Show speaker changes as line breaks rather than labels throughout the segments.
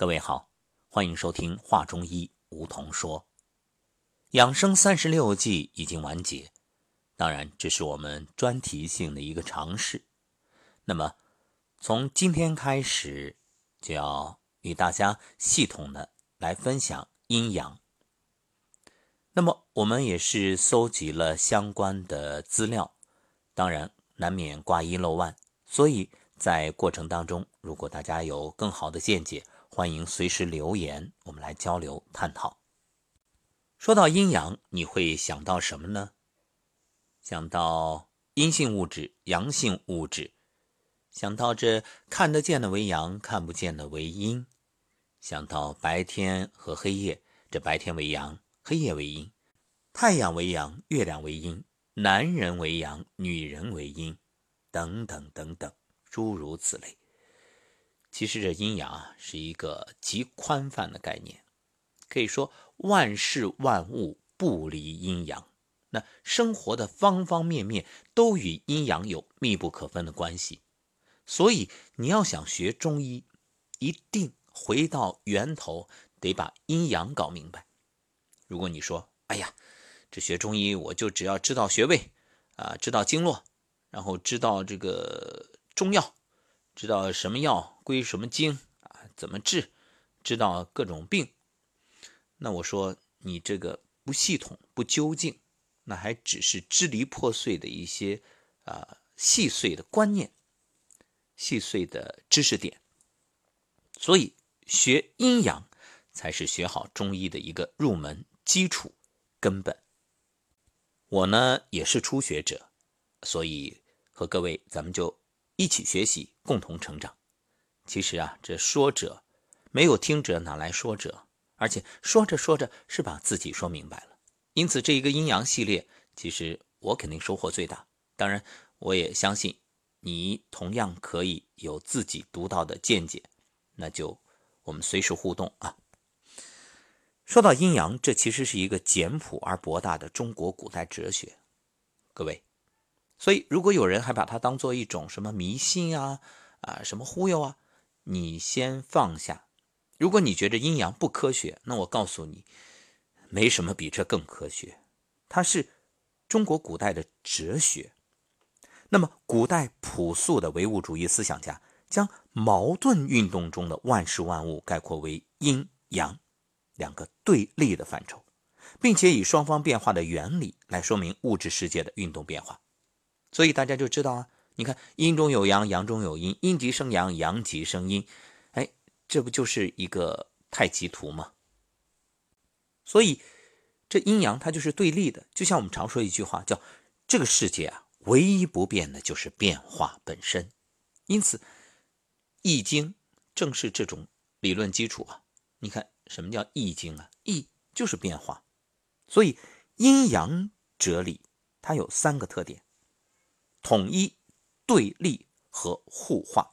各位好，欢迎收听《话中医》，梧桐说。养生三十六计已经完结，当然这是我们专题性的一个尝试。那么从今天开始，就要与大家系统的来分享阴阳。那么我们也是搜集了相关的资料，当然难免挂一漏万，所以在过程当中，如果大家有更好的见解，欢迎随时留言，我们来交流探讨。说到阴阳，你会想到什么呢？想到阴性物质、阳性物质，想到这看得见的为阳，看不见的为阴，想到白天和黑夜，这白天为阳，黑夜为阴，太阳为阳，月亮为阴，男人为阳，女人为阴，等等等等，诸如此类。其实这阴阳啊是一个极宽泛的概念，可以说万事万物不离阴阳。那生活的方方面面都与阴阳有密不可分的关系。所以你要想学中医，一定回到源头，得把阴阳搞明白。如果你说：“哎呀，这学中医我就只要知道穴位啊，知道经络，然后知道这个中药。”知道什么药归什么经啊？怎么治？知道各种病。那我说你这个不系统、不究竟，那还只是支离破碎的一些啊细碎的观念、细碎的知识点。所以学阴阳才是学好中医的一个入门基础根本。我呢也是初学者，所以和各位咱们就。一起学习，共同成长。其实啊，这说者没有听者，哪来说者？而且说着说着是把自己说明白了。因此，这一个阴阳系列，其实我肯定收获最大。当然，我也相信你同样可以有自己独到的见解。那就我们随时互动啊。说到阴阳，这其实是一个简朴而博大的中国古代哲学。各位。所以，如果有人还把它当做一种什么迷信啊啊什么忽悠啊，你先放下。如果你觉得阴阳不科学，那我告诉你，没什么比这更科学。它是中国古代的哲学。那么，古代朴素的唯物主义思想家将矛盾运动中的万事万物概括为阴阳两个对立的范畴，并且以双方变化的原理来说明物质世界的运动变化。所以大家就知道啊，你看阴中有阳，阳中有阴，阴极生阳，阳极生阴，哎，这不就是一个太极图吗？所以这阴阳它就是对立的，就像我们常说一句话，叫这个世界啊，唯一不变的就是变化本身。因此，《易经》正是这种理论基础啊。你看什么叫《易经》啊？易就是变化，所以阴阳哲理它有三个特点。统一、对立和互化。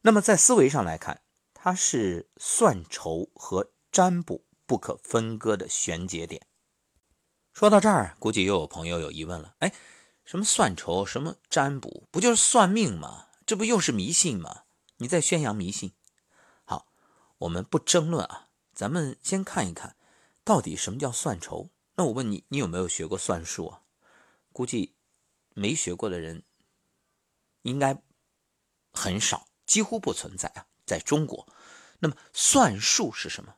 那么在思维上来看，它是算筹和占卜不可分割的玄节点。说到这儿，估计又有朋友有疑问了：哎，什么算筹，什么占卜，不就是算命吗？这不又是迷信吗？你在宣扬迷信？好，我们不争论啊，咱们先看一看，到底什么叫算筹？那我问你，你有没有学过算术啊？估计。没学过的人应该很少，几乎不存在啊，在中国。那么算术是什么？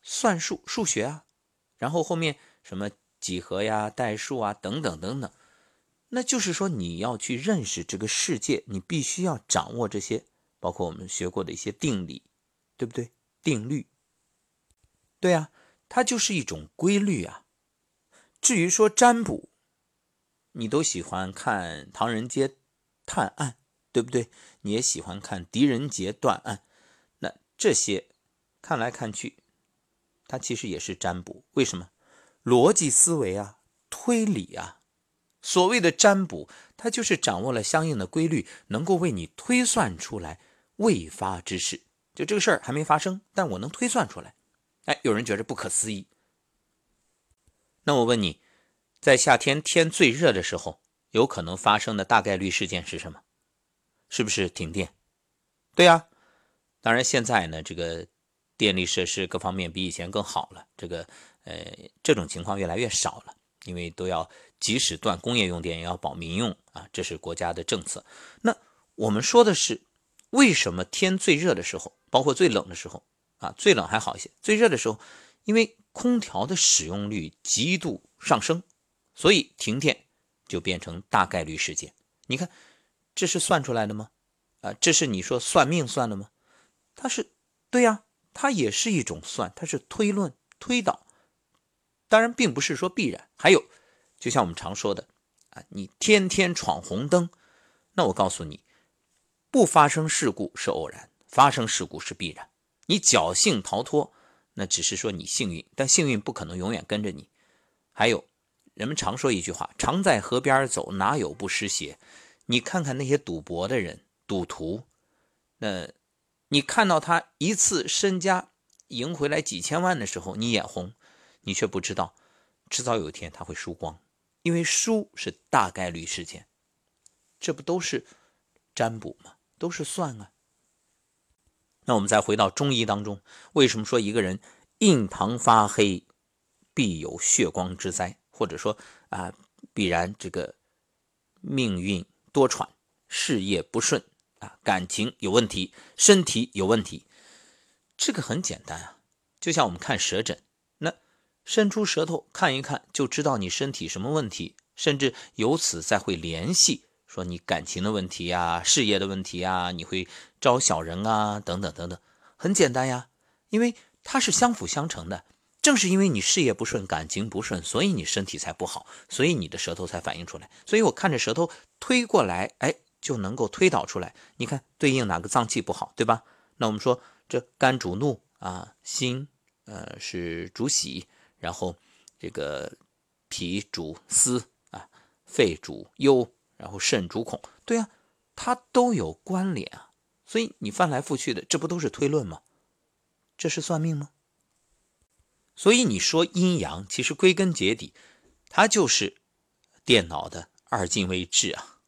算术数学啊，然后后面什么几何呀、代数啊等等等等，那就是说你要去认识这个世界，你必须要掌握这些，包括我们学过的一些定理，对不对？定律，对啊，它就是一种规律啊。至于说占卜。你都喜欢看《唐人街探案》，对不对？你也喜欢看《狄仁杰断案》，那这些看来看去，它其实也是占卜。为什么？逻辑思维啊，推理啊。所谓的占卜，它就是掌握了相应的规律，能够为你推算出来未发之事。就这个事儿还没发生，但我能推算出来。哎，有人觉得不可思议。那我问你。在夏天天最热的时候，有可能发生的大概率事件是什么？是不是停电？对呀，当然，现在呢，这个电力设施各方面比以前更好了，这个呃这种情况越来越少了，因为都要即使断工业用电，也要保民用啊，这是国家的政策。那我们说的是，为什么天最热的时候，包括最冷的时候啊，最冷还好一些，最热的时候，因为空调的使用率极度上升，所以停电就变成大概率事件。你看，这是算出来的吗？啊，这是你说算命算的吗？它是对呀，它也是一种算，它是推论推导，当然并不是说必然。还有，就像我们常说的啊，你天天闯红灯，那我告诉你，不发生事故是偶然，发生事故是必然。你侥幸逃脱，那只是说你幸运，但幸运不可能永远跟着你。还有，人们常说一句话：“常在河边走，哪有不湿鞋？”你看看那些赌博的人、赌徒，那。你看到他一次身家赢回来几千万的时候，你眼红，你却不知道，迟早有一天他会输光，因为输是大概率事件。这不都是占卜吗？都是算啊。那我们再回到中医当中，为什么说一个人印堂发黑，必有血光之灾，或者说啊，必然这个命运多舛，事业不顺？啊，感情有问题，身体有问题，这个很简单啊，就像我们看舌诊，那伸出舌头看一看，就知道你身体什么问题，甚至由此再会联系，说你感情的问题呀，事业的问题呀，你会招小人啊，等等等等，很简单呀，因为它是相辅相成的，正是因为你事业不顺，感情不顺，所以你身体才不好，所以你的舌头才反映出来，所以我看着舌头推过来，哎。就能够推导出来，你看对应哪个脏器不好，对吧？那我们说这肝主怒啊，心呃是主喜，然后这个脾主思啊，肺主忧，然后肾主恐，对啊，它都有关联啊。所以你翻来覆去的，这不都是推论吗？这是算命吗？所以你说阴阳，其实归根结底，它就是电脑的二进位制啊。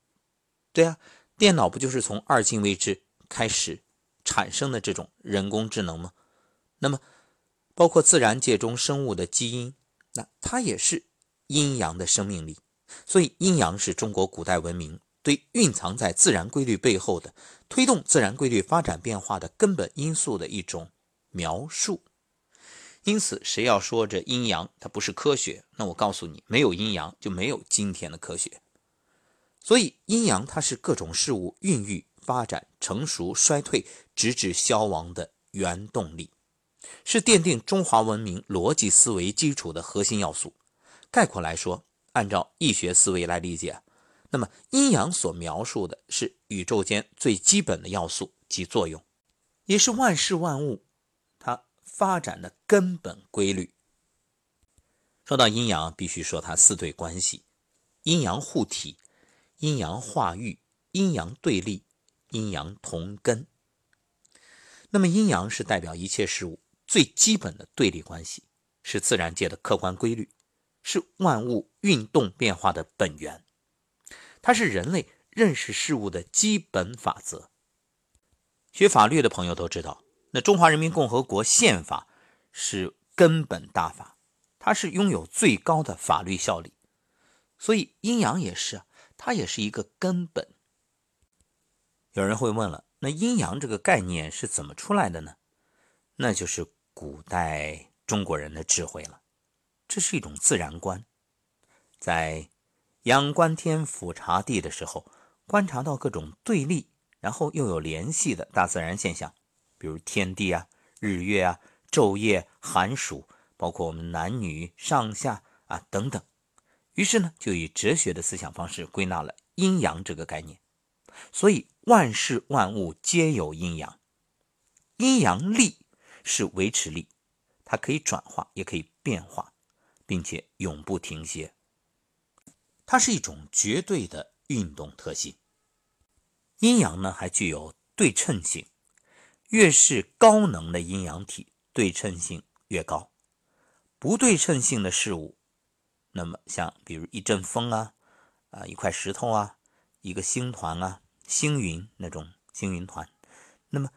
对啊，电脑不就是从二进位制开始产生的这种人工智能吗？那么，包括自然界中生物的基因，那它也是阴阳的生命力。所以，阴阳是中国古代文明对蕴藏在自然规律背后的、推动自然规律发展变化的根本因素的一种描述。因此，谁要说这阴阳它不是科学，那我告诉你，没有阴阳就没有今天的科学。所以，阴阳它是各种事物孕育、发展、成熟、衰退，直至消亡的原动力，是奠定中华文明逻辑思维基础的核心要素。概括来说，按照易学思维来理解，那么阴阳所描述的是宇宙间最基本的要素及作用，也是万事万物发展的根本规律。说到阴阳，必须说它四对关系：阴阳互体。阴阳化育，阴阳对立，阴阳同根。那么，阴阳是代表一切事物最基本的对立关系，是自然界的客观规律，是万物运动变化的本源。它是人类认识事物的基本法则。学法律的朋友都知道，那中华人民共和国宪法是根本大法，它是拥有最高的法律效力。所以，阴阳也是。它也是一个根本。有人会问了，那阴阳这个概念是怎么出来的呢？那就是古代中国人的智慧了。这是一种自然观，在仰观天俯察地的时候，观察到各种对立，然后又有联系的大自然现象，比如天地啊、日月啊、昼夜、寒暑，包括我们男女上下啊等等。于是呢，就以哲学的思想方式归纳了阴阳这个概念。所以万事万物皆有阴阳，阴阳力是维持力，它可以转化，也可以变化，并且永不停歇。它是一种绝对的运动特性。阴阳呢，还具有对称性，越是高能的阴阳体，对称性越高。不对称性的事物。那么，像比如一阵风啊，啊一块石头啊，一个星团啊，星云那种星云团，那么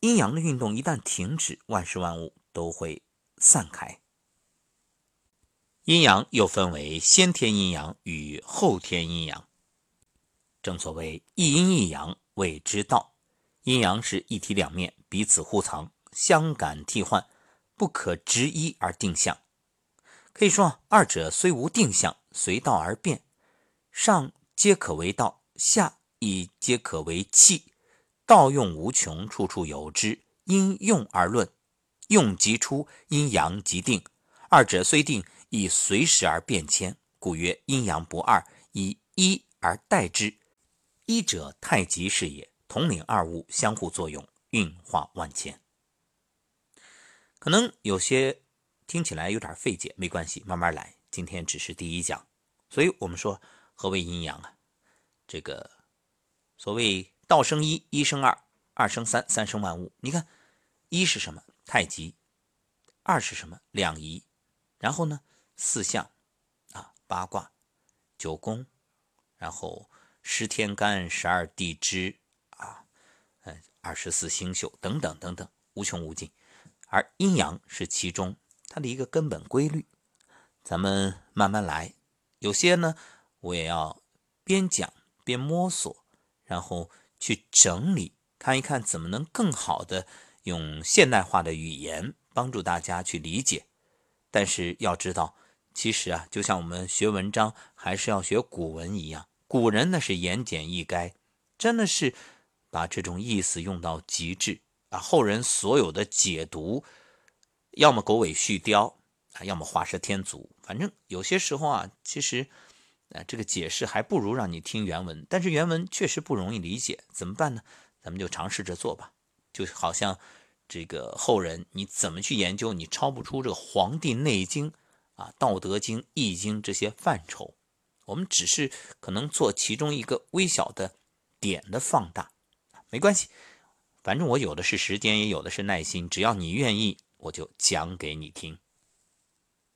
阴阳的运动一旦停止，万事万物都会散开。阴阳又分为先天阴阳与后天阴阳。正所谓一阴一阳谓之道，阴阳是一体两面，彼此互藏，相感替换，不可执一而定向。可以说，二者虽无定向，随道而变，上皆可为道，下亦皆可为气。道用无穷，处处有之，因用而论，用即出，阴阳即定。二者虽定，亦随时而变迁，故曰阴阳不二，以一而代之。一者太极是也，统领二物，相互作用，运化万千。可能有些听起来有点费解，没关系，慢慢来。今天只是第一讲，所以我们说何为阴阳啊？这个所谓道生一，一生二，二生三，三生万物。你看，一是什么？太极。二是什么？两仪。然后呢？四象啊，八卦、九宫，然后十天干、十二地支，嗯，二十四星宿等等等等，无穷无尽。而阴阳是其中它的一个根本规律。咱们慢慢来，有些呢，我也要边讲边摸索，然后去整理，看一看怎么能更好的用现代化的语言帮助大家去理解。但是要知道。其实啊，就像我们学文章还是要学古文一样，古人那是言简意赅，真的是把这种意思用到极致啊。后人所有的解读，要么狗尾续貂啊，要么画蛇添足，反正有些时候啊，其实啊，这个解释还不如让你听原文。但是原文确实不容易理解，怎么办呢？咱们就尝试着做吧。就好像这个后人，你怎么去研究，你抄不出这个《黄帝内经》。啊，《道德经》《易经》这些范畴，我们只是可能做其中一个微小的点的放大，没关系，反正我有的是时间，也有的是耐心，只要你愿意，我就讲给你听。